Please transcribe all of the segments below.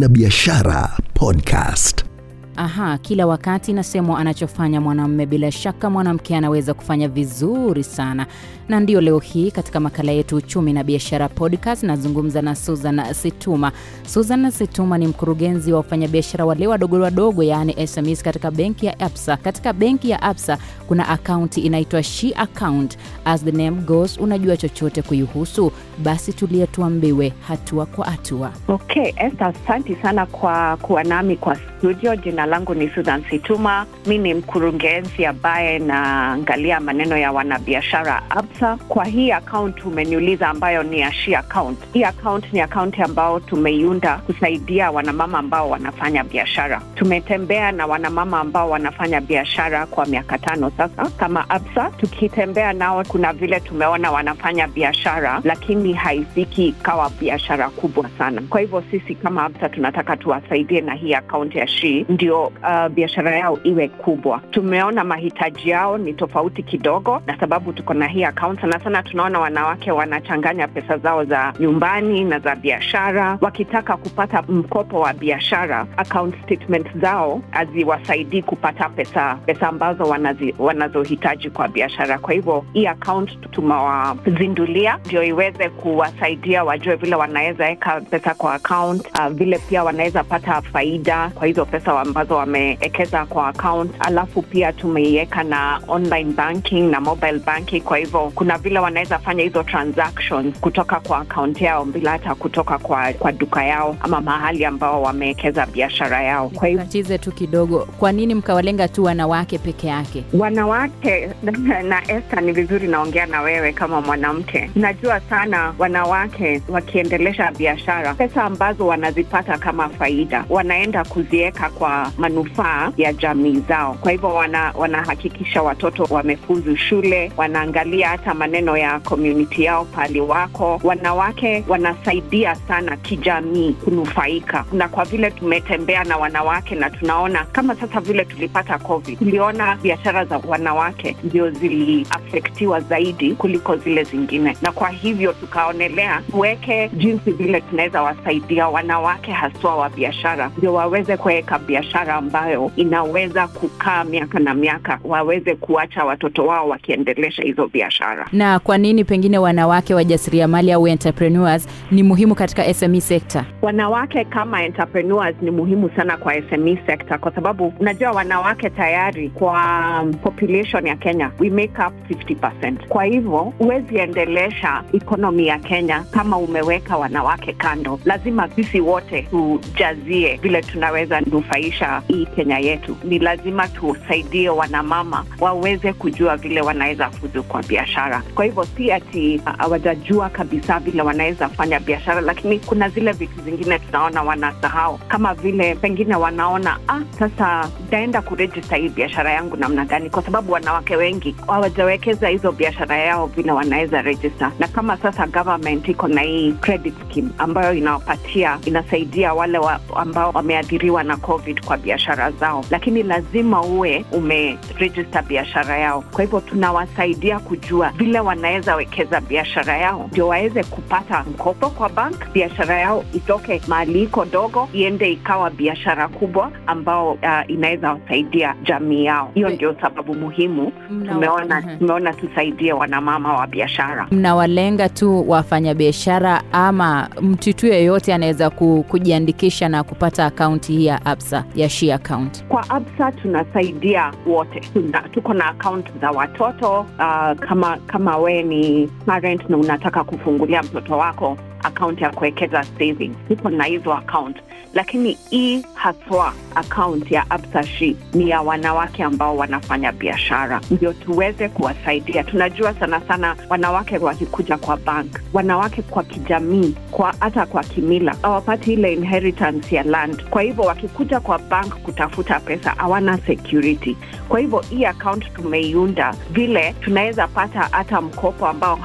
na Biashara Podcast. Aha, kila wakati nasemwa anachofanya mwanamume, bila shaka mwanamke anaweza kufanya vizuri sana. Na ndio leo hii katika makala yetu Uchumi na Biashara Podcast nazungumza na Susan Situma. Susan Situma ni mkurugenzi wa wafanyabiashara wale wadogo wadogo, yaani SMEs katika benki ya Absa. Katika benki ya Absa kuna akaunti inaitwa She Account. As the name goes, unajua chochote kuihusu? Basi tulia tuambiwe hatua kwa hatua. Okay, Esther, asante sana kwa kuwa nami kwa studio. Jina langu ni Susan Situma. Mi ni mkurugenzi ambaye naangalia maneno ya wanabiashara Absa. Kwa hii akaunti umeniuliza, ambayo ni ya Account. Hii account ni akaunti ambao tumeiunda kusaidia wanamama ambao wanafanya biashara. Tumetembea na wanamama ambao wanafanya biashara kwa miaka tano sasa kama Absa. Tukitembea nao, kuna vile tumeona wanafanya biashara, lakini haifiki ikawa biashara kubwa sana. Kwa hivyo sisi kama Absa tunataka tuwasaidie na hii akaunti ya She ndio uh, biashara yao iwe kubwa. Tumeona mahitaji yao ni tofauti kidogo, na sababu tuko na hii account, sana sana tunaona wanawake wanachanganya pesa zao za nyumbani na za biashara. Wakitaka kupata mkopo wa biashara, account statement zao haziwasaidii kupata pesa pesa ambazo wanazi, wanazohitaji kwa biashara. Kwa hivyo hii account tumewazindulia ndio iweze kuwasaidia wajue vile wanaweza weka pesa kwa account, uh, vile pia wanaweza pata faida kwa hizo pesa ambazo wamewekeza kwa account. Alafu pia tumeiweka na online banking na mobile banking, kwa hivyo kuna vile wanaweza fanya hizo transactions kutoka kwa account yao bila hata kutoka kwa, kwa duka yao ama mahali ambao wamewekeza biashara yao. Kwa hivyo tu kidogo, kwa nini mkawalenga tu wanawake peke yake? wanawake na Esther, ni vizuri naongea na wewe kama mwanamke. Najua sana wanawake wakiendelesha biashara, pesa ambazo wanazipata kama faida wanaenda kuziweka kwa manufaa ya jamii zao. Kwa hivyo wana, wanahakikisha watoto wamefuzu shule, wanaangalia hata maneno ya community yao pahali wako. Wanawake wanasaidia sana kijamii kunufaika, na kwa vile tumetembea na wanawake na tunaona kama sasa vile tulipata COVID, tuliona biashara za wanawake ndio ziliafektiwa zaidi kuliko zile zingine, na kwa hivyo tukaonelea tuweke jinsi vile tunaweza wasaidia wanawake haswa wa biashara, ndio waweze kuweka biashara ambayo inaweza kukaa miaka na miaka, waweze kuacha watoto wao wakiendelesha hizo biashara. Na kwa nini pengine wanawake wajasiriamali au entrepreneurs ni muhimu katika SME sector? Wanawake kama entrepreneurs ni muhimu sana kwa SME sector, kwa sababu unajua wanawake tayari kwa population ya Kenya we make up 50%. Kwa hivyo huwezi endelesha ekonomi ya Kenya kama umeweka wanawake kando. Lazima sisi wote tujazie vile tunaweza nufaisha hii Kenya yetu. Ni lazima tusaidie wanamama waweze kujua vile wanaweza fuzu kwa biashara. Kwa hivyo si ati hawajajua kabisa vile wanaweza fanya biashara, lakini kuna zile vitu zingine tunaona wanasahau, kama vile pengine wanaona ah, sasa nitaenda kurejista hii biashara yangu namna gani? Kwa sababu wanawake wengi hawajawekeza hizo biashara yao vile wanaweza rejista. na kama sasa government iko na hii credit scheme ambayo inawapatia inasaidia wale wa, ambao wameathiriwa na COVID kwa biashara zao, lakini lazima uwe umerejista biashara yao. Kwa hivyo tunawasaidia kujua vile wanaweza wekeza biashara yao, ndio waweze kupata mkopo kwa bank, biashara yao itoke mahali iko dogo iende ikawa biashara kubwa ambao uh, inaweza wasaidia jamii yao. Hiyo ndio sababu muhimu tumeona Mhm. tumeona tusaidie wanamama wa biashara. Mnawalenga tu wafanyabiashara ama mtu tu yeyote anaweza kujiandikisha na kupata akaunti hii ya Absa ya She Account? Kwa Absa tunasaidia wote. Tuko na account za watoto uh, kama kama we ni parent na unataka kufungulia mtoto wako account ya kuwekeza savings, iko na hizo account, lakini hii haswa account ya Absashi ni ya wanawake ambao wanafanya biashara, ndio tuweze kuwasaidia. Tunajua sana sana wanawake wakikuja kwa bank, wanawake kwa kijamii, kwa hata kwa kimila hawapati ile inheritance ya land. Kwa hivyo wakikuja kwa bank kutafuta pesa hawana security. Kwa hivyo hii account tumeiunda vile tunaweza pata hata mkopo ambao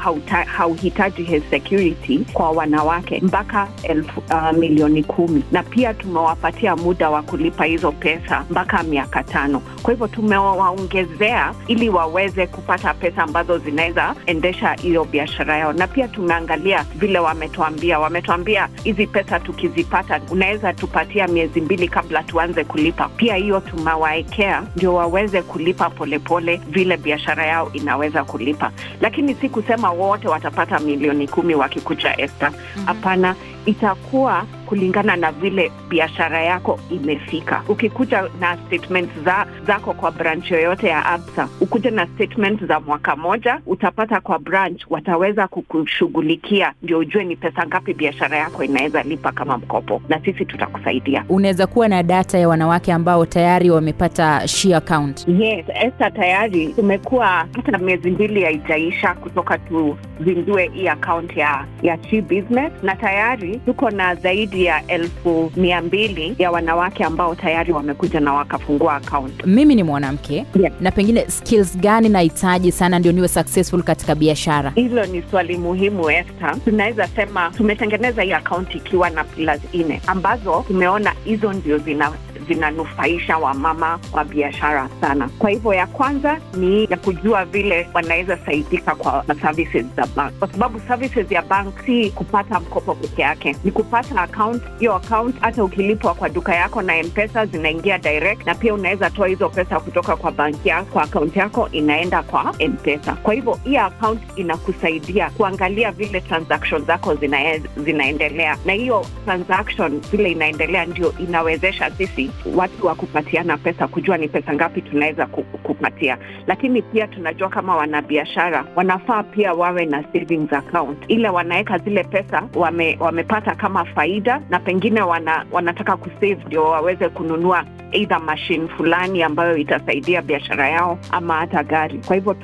hauhitaji security kwa wanawake mpaka elfu uh, milioni kumi na pia tumewapatia muda wa kulipa hizo pesa mpaka miaka tano. Kwa hivyo tumewaongezea ili waweze kupata pesa ambazo zinaweza endesha hiyo biashara yao, na pia tumeangalia vile wametuambia, wametuambia hizi pesa tukizipata, unaweza tupatia miezi mbili kabla tuanze kulipa. Pia hiyo tumewaekea ndio waweze kulipa polepole pole, vile biashara yao inaweza kulipa, lakini si kusema wote watapata milioni kumi wakikuja Esta. Hapana, mm-hmm. itakuwa kulingana na vile biashara yako imefika. Ukikuja na statement za, zako kwa branch yoyote ya Absa, ukuja na statement za mwaka moja, utapata kwa branch wataweza kukushughulikia ndio ujue ni pesa ngapi biashara yako inaweza lipa kama mkopo, na sisi tutakusaidia. Unaweza kuwa na data ya wanawake ambao tayari wamepata she account. Yes, Esther, tayari tumekuwa hata miezi mbili haijaisha kutoka tuzindue hii account ya ya she business, na tayari tuko na zaidi ya elfu mia mbili ya wanawake ambao tayari wamekuja na wakafungua akaunti. Mimi ni mwanamke Yeah. na pengine skills gani nahitaji sana ndio niwe successful katika biashara? Hilo ni swali muhimu Esther. Tunaweza sema tumetengeneza hii akaunti ikiwa na pillars nne ambazo tumeona hizo ndio zina zinanufaisha wamama wa biashara sana. Kwa hivyo ya kwanza ni ya kujua vile wanaweza saidika kwa services za bank, kwa sababu services ya bank si kupata mkopo peke yake, ni kupata account. Hiyo account hata ukilipwa kwa duka yako na mpesa zinaingia direct, na pia unaweza toa hizo pesa kutoka kwa banki yako, kwa akaunti yako inaenda kwa mpesa. Kwa hivyo hii account inakusaidia kuangalia vile transaction zako zinaendelea, na hiyo transaction vile inaendelea ndio inawezesha sisi watu wa kupatiana pesa kujua ni pesa ngapi tunaweza kupatia, lakini pia tunajua kama wanabiashara wanafaa pia wawe na savings account, ile wanaweka zile pesa wame, wamepata kama faida na pengine wana, wanataka kusave ndio waweze kununua either machine fulani ambayo itasaidia biashara yao ama hata gari. Kwa hivyo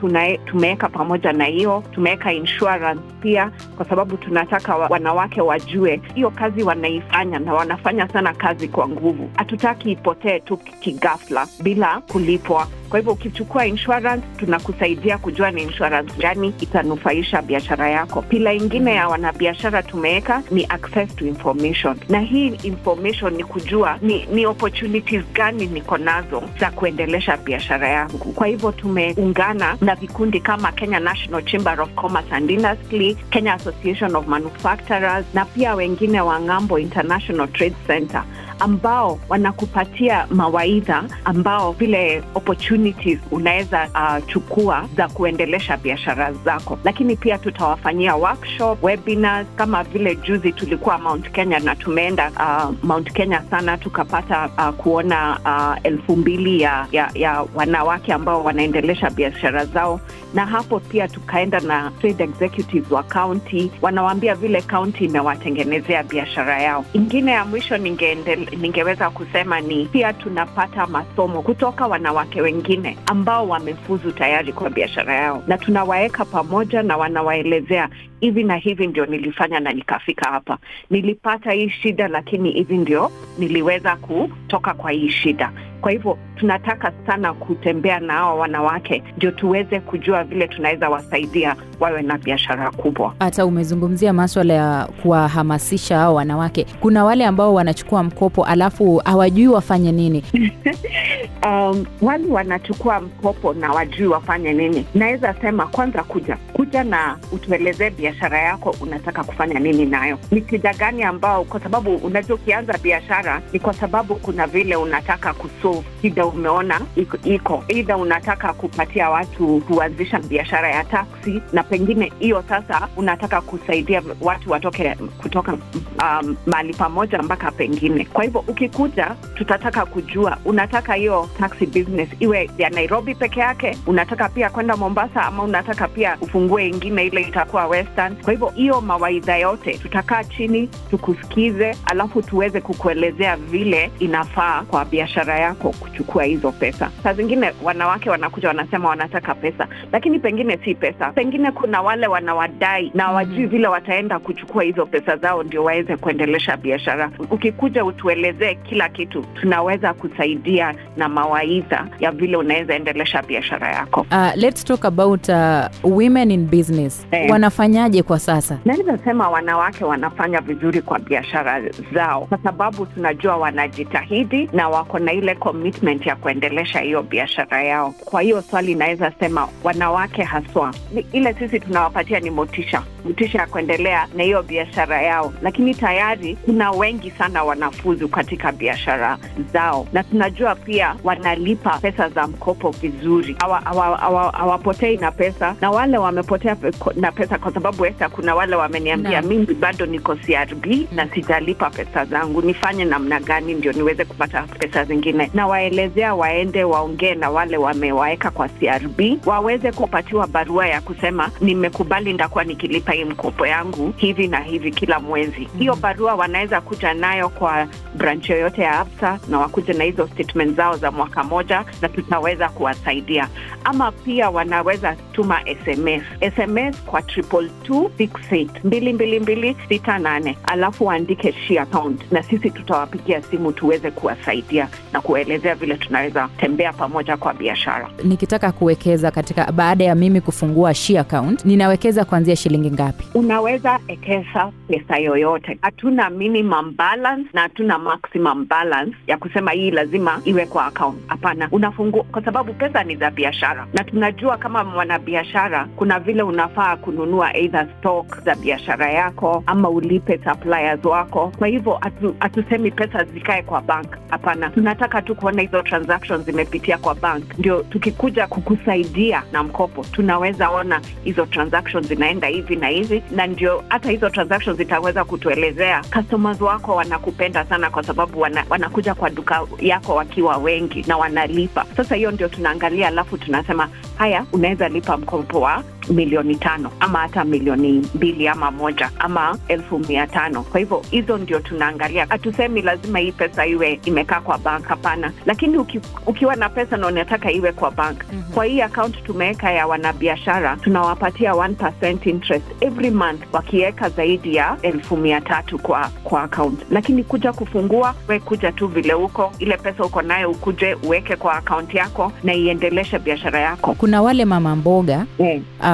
tumeweka pamoja na hiyo, tumeweka insurance pia, kwa sababu tunataka wanawake wajue hiyo kazi wanaifanya na wanafanya sana kazi kwa nguvu. Hatutaki ipotee tu kigafla bila kulipwa. Kwa hivyo ukichukua insurance, tunakusaidia kujua ni insurance gani itanufaisha biashara yako. Pila ingine ya wanabiashara tumeweka ni access to information, na hii information ni kujua ni, ni opportunities gani niko nazo za kuendelesha biashara yangu. Kwa hivyo tumeungana na vikundi kama Kenya National Chamber of Commerce and Industry, Kenya Association of Manufacturers na pia wengine wa Ng'ambo International Trade Center ambao wanakupatia mawaidha ambao vile opportunities unaweza uh, chukua za kuendelesha biashara zako, lakini pia tutawafanyia workshop, webinars kama vile juzi tulikuwa Mount Kenya na tumeenda uh, Mount Kenya sana tukapata uh, kuona uh, elfu mbili ya, ya, ya wanawake ambao wanaendelesha biashara zao na hapo pia tukaenda na trade executives wa county, wanawaambia vile county imewatengenezea biashara yao. Ingine ya mwisho ningeendele, ningeweza kusema ni pia tunapata masomo kutoka wanawake wengine ambao wamefuzu tayari kwa biashara yao, na tunawaweka pamoja na wanawaelezea hivi na hivi ndio nilifanya na nikafika hapa, nilipata hii shida, lakini hivi ndio niliweza kutoka kwa hii shida. Kwa hivyo tunataka sana kutembea na hawa wanawake ndio tuweze kujua vile tunaweza wasaidia wawe na biashara kubwa. Hata umezungumzia maswala ya kuwahamasisha hao wanawake. Kuna wale ambao wanachukua mkopo alafu hawajui wafanye nini. Um, wale wanachukua mkopo na wajui wafanye nini, naweza sema kwanza, kuja kuja na utuelezee biashara yako unataka kufanya nini nayo, ni shida gani ambao, kwa sababu unajua ukianza biashara ni kwa sababu kuna vile unataka kusolve shida umeona iko. Either unataka kupatia watu kuanzisha biashara ya taksi na pengine hiyo sasa unataka kusaidia watu watoke kutoka um, pamoja mpaka pengine. Kwa hivyo ukikuja, tutataka kujua unataka hiyo taxi business iwe ya Nairobi peke yake, unataka pia kwenda Mombasa, ama unataka pia ufungue ingine ile itakuwa Western. Kwa hivyo hiyo mawaidha yote tutakaa chini tukusikize, alafu tuweze kukuelezea vile inafaa kwa biashara yako kuchukua hizo pesa. Saa zingine wanawake wanakuja wanasema wanataka pesa, lakini pengine si pesa, pengine kuna wale wanawadai na wajui vile wataenda kuchukua hizo pesa zao ndio waweze kuendelesha biashara. Ukikuja utuelezee kila kitu, tunaweza kusaidia na mawaidha ya vile unaweza endelesha biashara yako. Uh, let's talk about uh, women in business Eh. Wanafanyaje kwa sasa? Naweza sema wanawake wanafanya vizuri kwa biashara zao, kwa sababu tunajua wanajitahidi na wako na ile commitment ya kuendelesha hiyo biashara yao. Kwa hiyo swali naweza sema wanawake haswa, ile sisi tunawapatia ni motisha, motisha ya kuendelea na hiyo biashara yao, lakini tayari kuna wengi sana wanafuzu katika biashara zao, na tunajua pia wanalipa pesa za mkopo vizuri, Hawa- hawa- hawa- hawapotei na pesa, na wale wamepotea na pesa kwa sababu Esther, kuna wale wameniambia mimi bado niko CRB na sijalipa pesa zangu, nifanye namna gani ndio niweze kupata pesa zingine? Nawaelezea waende waongee na wale wamewaweka kwa CRB, waweze kupatiwa barua ya kusema nimekubali, ndakuwa nikilipa hii mkopo yangu hivi na hivi kila mwezi. Hiyo barua wanaweza kuja nayo kwa branch yoyote ya ABSA na wakuja na hizo statement zao za mwaka moja, na tutaweza kuwasaidia. Ama pia wanaweza tuma SMS SMS kwa triple two six eight mbili mbili mbili sita nane alafu waandike she account, na sisi tutawapigia simu tuweze kuwasaidia na kuwaelezea vile tunaweza tembea pamoja kwa biashara. Nikitaka kuwekeza katika, baada ya mimi kufungua she account, ninawekeza kuanzia shilingi ngapi? Unaweza ekeza pesa yoyote, hatuna minimum balance na hatuna maximum balance ya kusema hii lazima iwe kwa account. Hapana, unafungua kwa sababu pesa ni za biashara, na tunajua kama mwanabiashara kuna vile unafaa kununua either stock za biashara yako ama ulipe suppliers wako. Kwa hivyo hatusemi hatusemi pesa zikae kwa bank, hapana. Tunataka tu kuona hizo transactions zimepitia kwa bank, ndio tukikuja kukusaidia na mkopo tunaweza ona hizo transactions zinaenda hivi na hivi, na ndio hata hizo transactions zitaweza kutuelezea customers wako wanakupenda sana, kwa sababu wana, wanakuja kwa duka yako wakiwa wengi na wanalipa. Sasa hiyo ndio tunaangalia, alafu tunasema haya, unaweza lipa mkopo wa milioni tano ama hata milioni mbili ama moja ama elfu mia tano. Kwa hivyo hizo ndio tunaangalia, hatusemi lazima hii pesa iwe imekaa kwa bank, hapana. Lakini uki, ukiwa na pesa na unataka iwe kwa bank Mhm. kwa hii akaunti tumeweka ya wanabiashara tunawapatia 1% interest every month wakiweka zaidi ya elfu mia tatu kwa kwa account. Lakini kuja kufungua, we kuja tu vile uko, ile pesa uko nayo ukuje uweke kwa akaunti yako na iendeleshe biashara yako. Kuna wale mama mboga yeah. uh,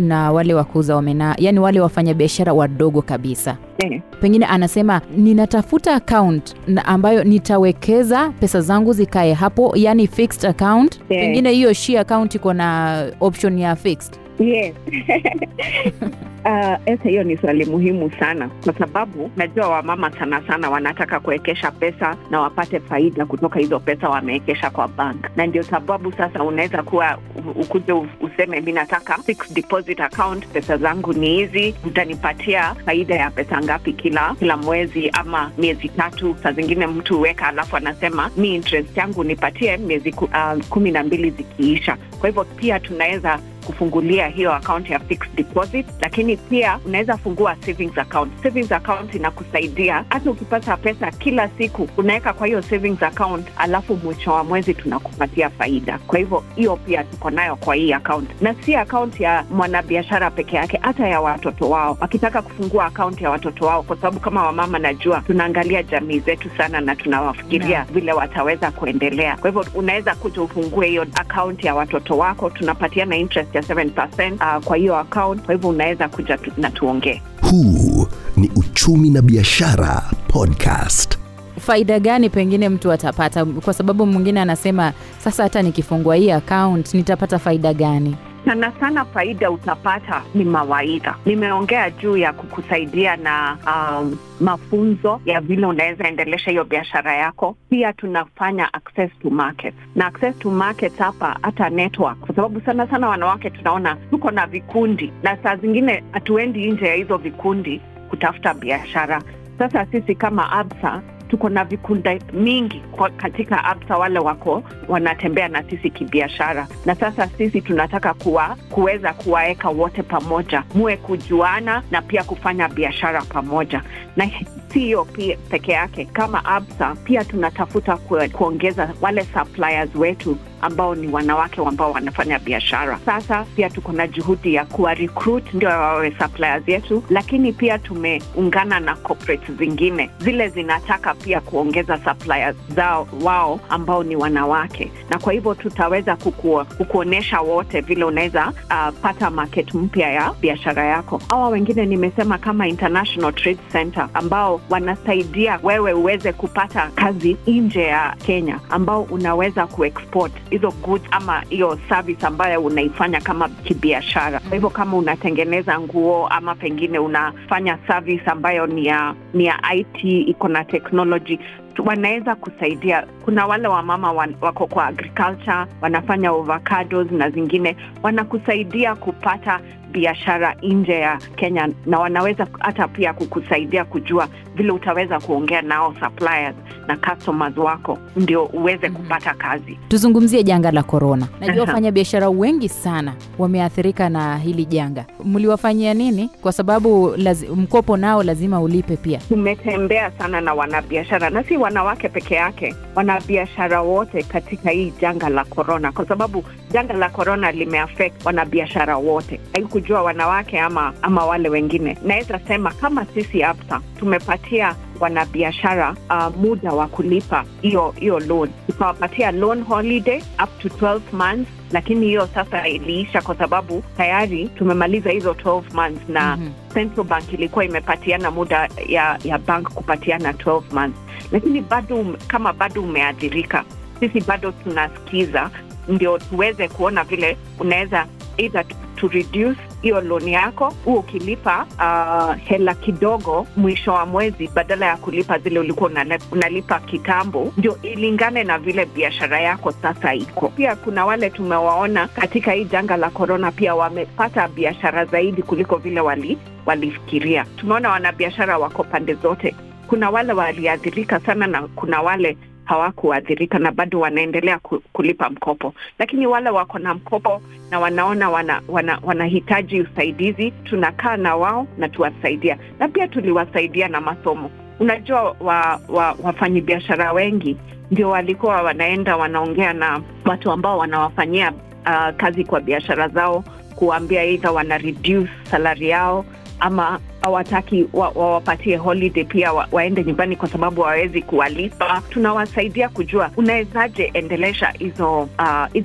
na wale wakuuza omena, yani wale wafanya biashara wadogo kabisa mm. pengine anasema ninatafuta account ambayo nitawekeza pesa zangu zikae hapo, yani fixed account. mm. Pengine hiyo shi account iko na option ya fixed. Yes. Uh, hiyo ni swali muhimu sana kwa sababu najua wamama sana sana wanataka kuwekesha pesa na wapate faida kutoka hizo pesa wamewekesha kwa bank, na ndio sababu sasa unaweza kuwa ukuje useme mi nataka deposit account, pesa zangu ni hizi, utanipatia faida ya pesa ngapi kila kila mwezi ama miezi tatu. Saa zingine mtu huweka alafu anasema mi interest yangu nipatie miezi ku, uh, kumi na mbili zikiisha. Kwa hivyo pia tunaweza kufungulia hiyo account ya fixed deposit, lakini pia unaweza fungua savings account. Savings account inakusaidia hata ukipata pesa kila siku unaweka kwa hiyo savings account, alafu mwisho wa mwezi tunakupatia faida. Kwa hivyo hiyo pia tuko nayo kwa hii account, na si account ya mwanabiashara peke yake, hata ya watoto wao wakitaka kufungua account ya watoto wao, kwa sababu kama wamama, najua tunaangalia jamii zetu sana na tunawafikiria vile wataweza kuendelea. Kwa hivyo unaweza kuja ufungue hiyo account ya watoto wako, tunapatiana interest ya 7% uh, kwa hiyo account. Kwa hivyo unaweza kuja tu, na tuongee. Huu ni Uchumi na Biashara Podcast. Faida gani pengine mtu atapata? Kwa sababu mwingine anasema sasa, hata nikifungua hii account nitapata faida gani? Sana sana faida utapata ni mawaidha. Nimeongea juu ya kukusaidia na um, mafunzo ya vile unaweza endelesha hiyo biashara yako. Pia tunafanya access to market na access to market hapa, hata network, kwa sababu sana sana wanawake tunaona tuko na vikundi na saa zingine hatuendi nje ya hizo vikundi kutafuta biashara. Sasa sisi kama ABSA tuko na vikunda mingi kwa katika ABSA, wale wako wanatembea na sisi kibiashara, na sasa sisi tunataka kuwa kuweza kuwaweka wote pamoja, muwe kujuana na pia kufanya biashara pamoja, na si hiyo pia peke yake. Kama Absa pia tunatafuta kuongeza wale suppliers wetu ambao ni wanawake ambao wanafanya biashara. Sasa pia tuko na juhudi ya kuwa recruit ndio wawe suppliers yetu, lakini pia tumeungana na corporate zingine zile zinataka pia kuongeza suppliers zao wao ambao ni wanawake, na kwa hivyo tutaweza kuku, kukuonyesha wote vile unaweza uh, pata market mpya ya biashara yako. Hawa wengine nimesema kama International Trade Center ambao wanasaidia wewe uweze kupata kazi nje ya Kenya, ambao unaweza kuexport hizo goods ama hiyo service ambayo unaifanya kama kibiashara. Kwa hivyo kama unatengeneza nguo ama pengine unafanya service ambayo ni ya ni ya IT iko na technology wanaweza kusaidia. Kuna wale wamama wako kwa agriculture wanafanya avocados na zingine, wanakusaidia kupata biashara nje ya Kenya, na wanaweza hata pia kukusaidia kujua vile utaweza kuongea nao suppliers na customers wako ndio uweze Mhm. kupata kazi. Tuzungumzie janga la korona. Najua wafanya biashara wengi sana wameathirika na hili janga. Mliwafanyia nini? Kwa sababu lazi, mkopo nao lazima ulipe pia. Tumetembea sana na wanabiashara na si wanawake peke yake, wanabiashara wote katika hii janga la korona, kwa sababu janga la korona limeaffect wanabiashara wote, haikujua wanawake ama ama wale wengine. Naweza sema kama sisi Absa tumepatia wanabiashara uh, muda wa kulipa hiyo hiyo loan, tukawapatia loan holiday up to 12 months, lakini hiyo sasa iliisha kwa sababu tayari tumemaliza hizo 12 months na Mhm. Central Bank ilikuwa imepatiana muda ya, ya bank kupatiana 12 months, lakini bado kama bado umeathirika, sisi bado tunasikiza ndio tuweze kuona vile unaweza either to reduce hiyo loan yako huu ukilipa uh, hela kidogo mwisho wa mwezi badala ya kulipa zile ulikuwa unalipa kitambo, ndio ilingane na vile biashara yako sasa iko. Pia kuna wale tumewaona katika hii janga la korona, pia wamepata biashara zaidi kuliko vile wali walifikiria. Tumeona wanabiashara wako pande zote, kuna wale waliathirika sana na kuna wale hawakuathirika na bado wanaendelea kulipa mkopo, lakini wale wako na mkopo na wanaona wana, wana, wanahitaji usaidizi, tunakaa na wao na tuwasaidia, na pia tuliwasaidia na masomo. Unajua wa, wa, wafanyabiashara wengi ndio walikuwa wanaenda wanaongea na watu ambao wanawafanyia uh, kazi kwa biashara zao, kuwaambia either wana reduce salari yao ama hawataki wa- wawapatie holiday pia wa, waende nyumbani kwa sababu hawawezi kuwalipa. Tunawasaidia kujua unawezaje endelesha hizo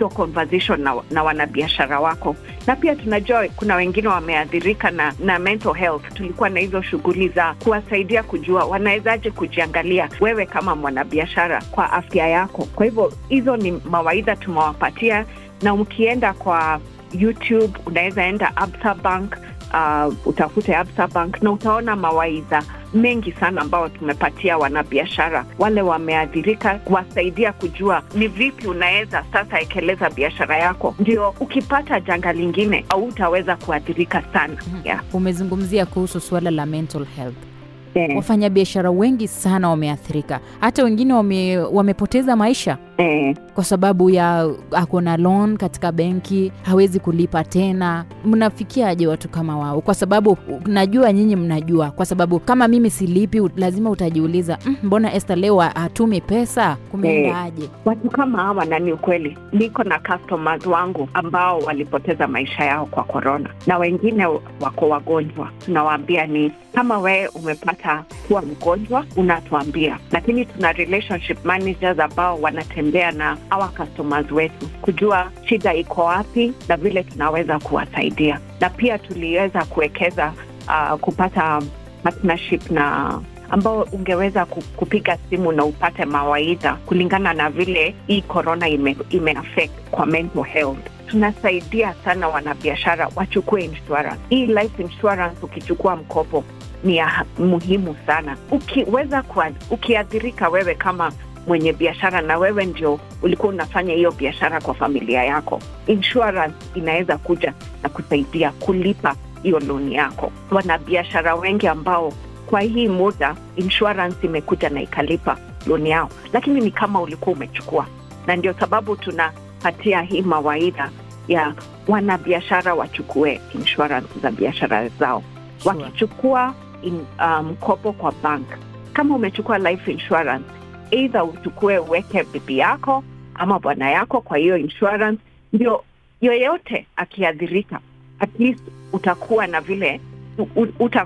uh, conversation na, na wanabiashara wako, na pia tunajua kuna wengine wameathirika na, na mental health. Tulikuwa na hizo shughuli za kuwasaidia kujua wanawezaje kujiangalia wewe kama mwanabiashara kwa afya yako. Kwa hivyo hizo ni mawaidha tumewapatia, na ukienda kwa YouTube unaweza enda Absa Bank uh, utafute Absa Bank na utaona mawaidha mengi sana ambao tumepatia wanabiashara wale wameathirika, kuwasaidia kujua ni vipi unaweza sasa ekeleza biashara yako, ndio ukipata janga lingine au utaweza kuathirika sana. Yeah. Umezungumzia kuhusu suala la mental health. Yeah. Wafanyabiashara wengi sana wameathirika, hata wengine wame, wamepoteza maisha eh. kwa sababu ya ako na loan katika benki hawezi kulipa tena. Mnafikiaje watu kama wao? Kwa sababu najua nyinyi mnajua, kwa sababu kama mimi silipi, lazima utajiuliza "Mm, mbona Esther leo hatumi pesa, kumeendaje? Watu kama hawa, na ni ukweli, niko na customers wangu ambao walipoteza maisha yao kwa korona, na wengine wako wagonjwa. Tunawaambia ni kama wewe umepata kuwa mgonjwa, unatuambia, lakini tuna relationship managers ambao wanatembea na our customers wetu kujua shida iko wapi na vile tunaweza kuwasaidia, na pia tuliweza kuwekeza uh, kupata partnership na ambao ungeweza kupiga simu na upate mawaidha kulingana na vile hii korona ime, kwa mental health. Tunasaidia sana wanabiashara wachukue insurance. Hii life insurance ukichukua mkopo ni ya muhimu sana. Ukiweza ukiathirika wewe kama mwenye biashara na wewe ndio ulikuwa unafanya hiyo biashara kwa familia yako, insurance inaweza kuja na kusaidia kulipa hiyo loni yako. Wanabiashara wengi ambao kwa hii muda insurance imekuja na ikalipa loni yao, lakini ni kama ulikuwa umechukua, na ndio sababu tunapatia hii mawaidha ya wanabiashara wachukue insurance za biashara zao. Sure. Wakichukua mkopo um, kwa bank kama umechukua life insurance either uchukue uweke bibi yako ama bwana yako kwa hiyo insurance. Ndio yoyote akiathirika, at least utakuwa na vile uta,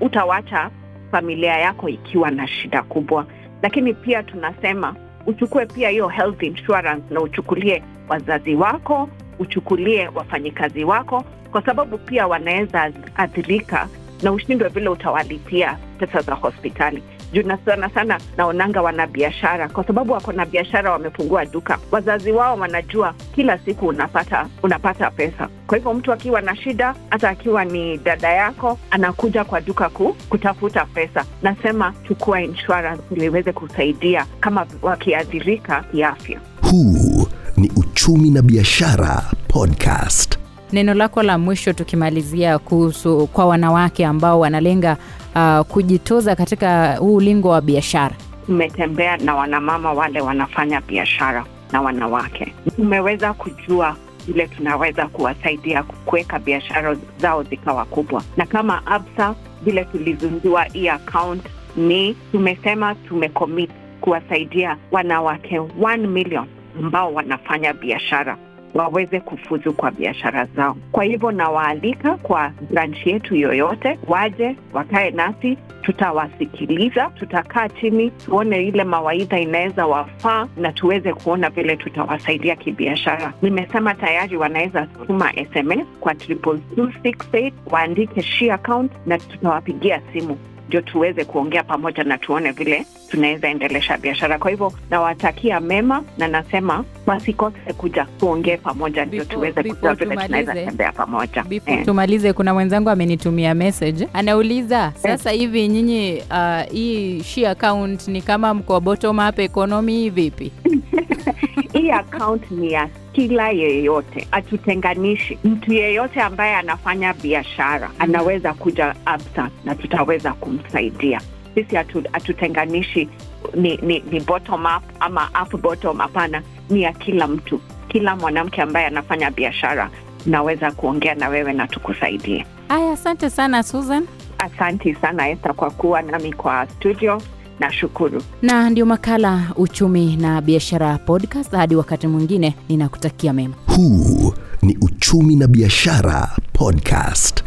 utawacha familia yako ikiwa na shida kubwa. Lakini pia tunasema uchukue pia hiyo health insurance na uchukulie wazazi wako uchukulie wafanyikazi wako kwa sababu pia wanaweza athirika na ushindwe vile utawalipia pesa za hospitali juu na sana sana naonanga wanabiashara kwa sababu wako na biashara wamefungua duka. Wazazi wao wanajua kila siku unapata unapata pesa. Kwa hivyo mtu akiwa na shida hata akiwa ni dada yako anakuja kwa duka ku, kutafuta pesa. Nasema chukua insurance ndio iweze kusaidia kama wakiathirika kiafya. Huu ni Uchumi na Biashara Podcast. Neno lako la mwisho tukimalizia kuhusu kwa wanawake ambao wanalenga uh, kujitoza katika huu ulingo wa biashara. tumetembea na wanamama wale wanafanya biashara na wanawake. Tumeweza kujua vile tunaweza kuwasaidia kuweka biashara zao zikawa kubwa. Na kama absa vile tulizundua hii account ni tumesema tumecommit kuwasaidia wanawake 1 million ambao wanafanya biashara waweze kufuzu kwa biashara zao. Kwa hivyo nawaalika kwa branch yetu yoyote, waje wakae nasi, tutawasikiliza, tutakaa chini, tuone ile mawaidha inaweza wafaa na tuweze kuona vile tutawasaidia kibiashara. Nimesema tayari wanaweza tuma SMS kwa 22268 waandike she account na tutawapigia simu ndio tuweze kuongea pamoja na tuone vile tunaweza endelesha biashara. Kwa hivyo nawatakia mema na nasema wasikose kuja tuongee pamoja, ndio tuweze kujua vile tunaweza tembea pamoja. Eh. tumalize, kuna mwenzangu amenitumia message anauliza, sasa hivi nyinyi uh, hii she account ni kama mko bottom up economy vipi? hii account ni ya kila yeyote, hatutenganishi. Mtu yeyote ambaye anafanya biashara anaweza kuja Absa na tutaweza kumsaidia. Sisi hatu- hatutenganishi ni, ni, ni bottom up ama up bottom, hapana, ni ya kila mtu. Kila mwanamke ambaye anafanya biashara naweza kuongea na wewe na tukusaidie. Aya, asante sana Susan. Asanti sana Esta kwa kuwa nami kwa studio, nashukuru. Na ndio makala uchumi na biashara podcast. Hadi wakati mwingine, ninakutakia mema. Huu ni Uchumi na Biashara Podcast.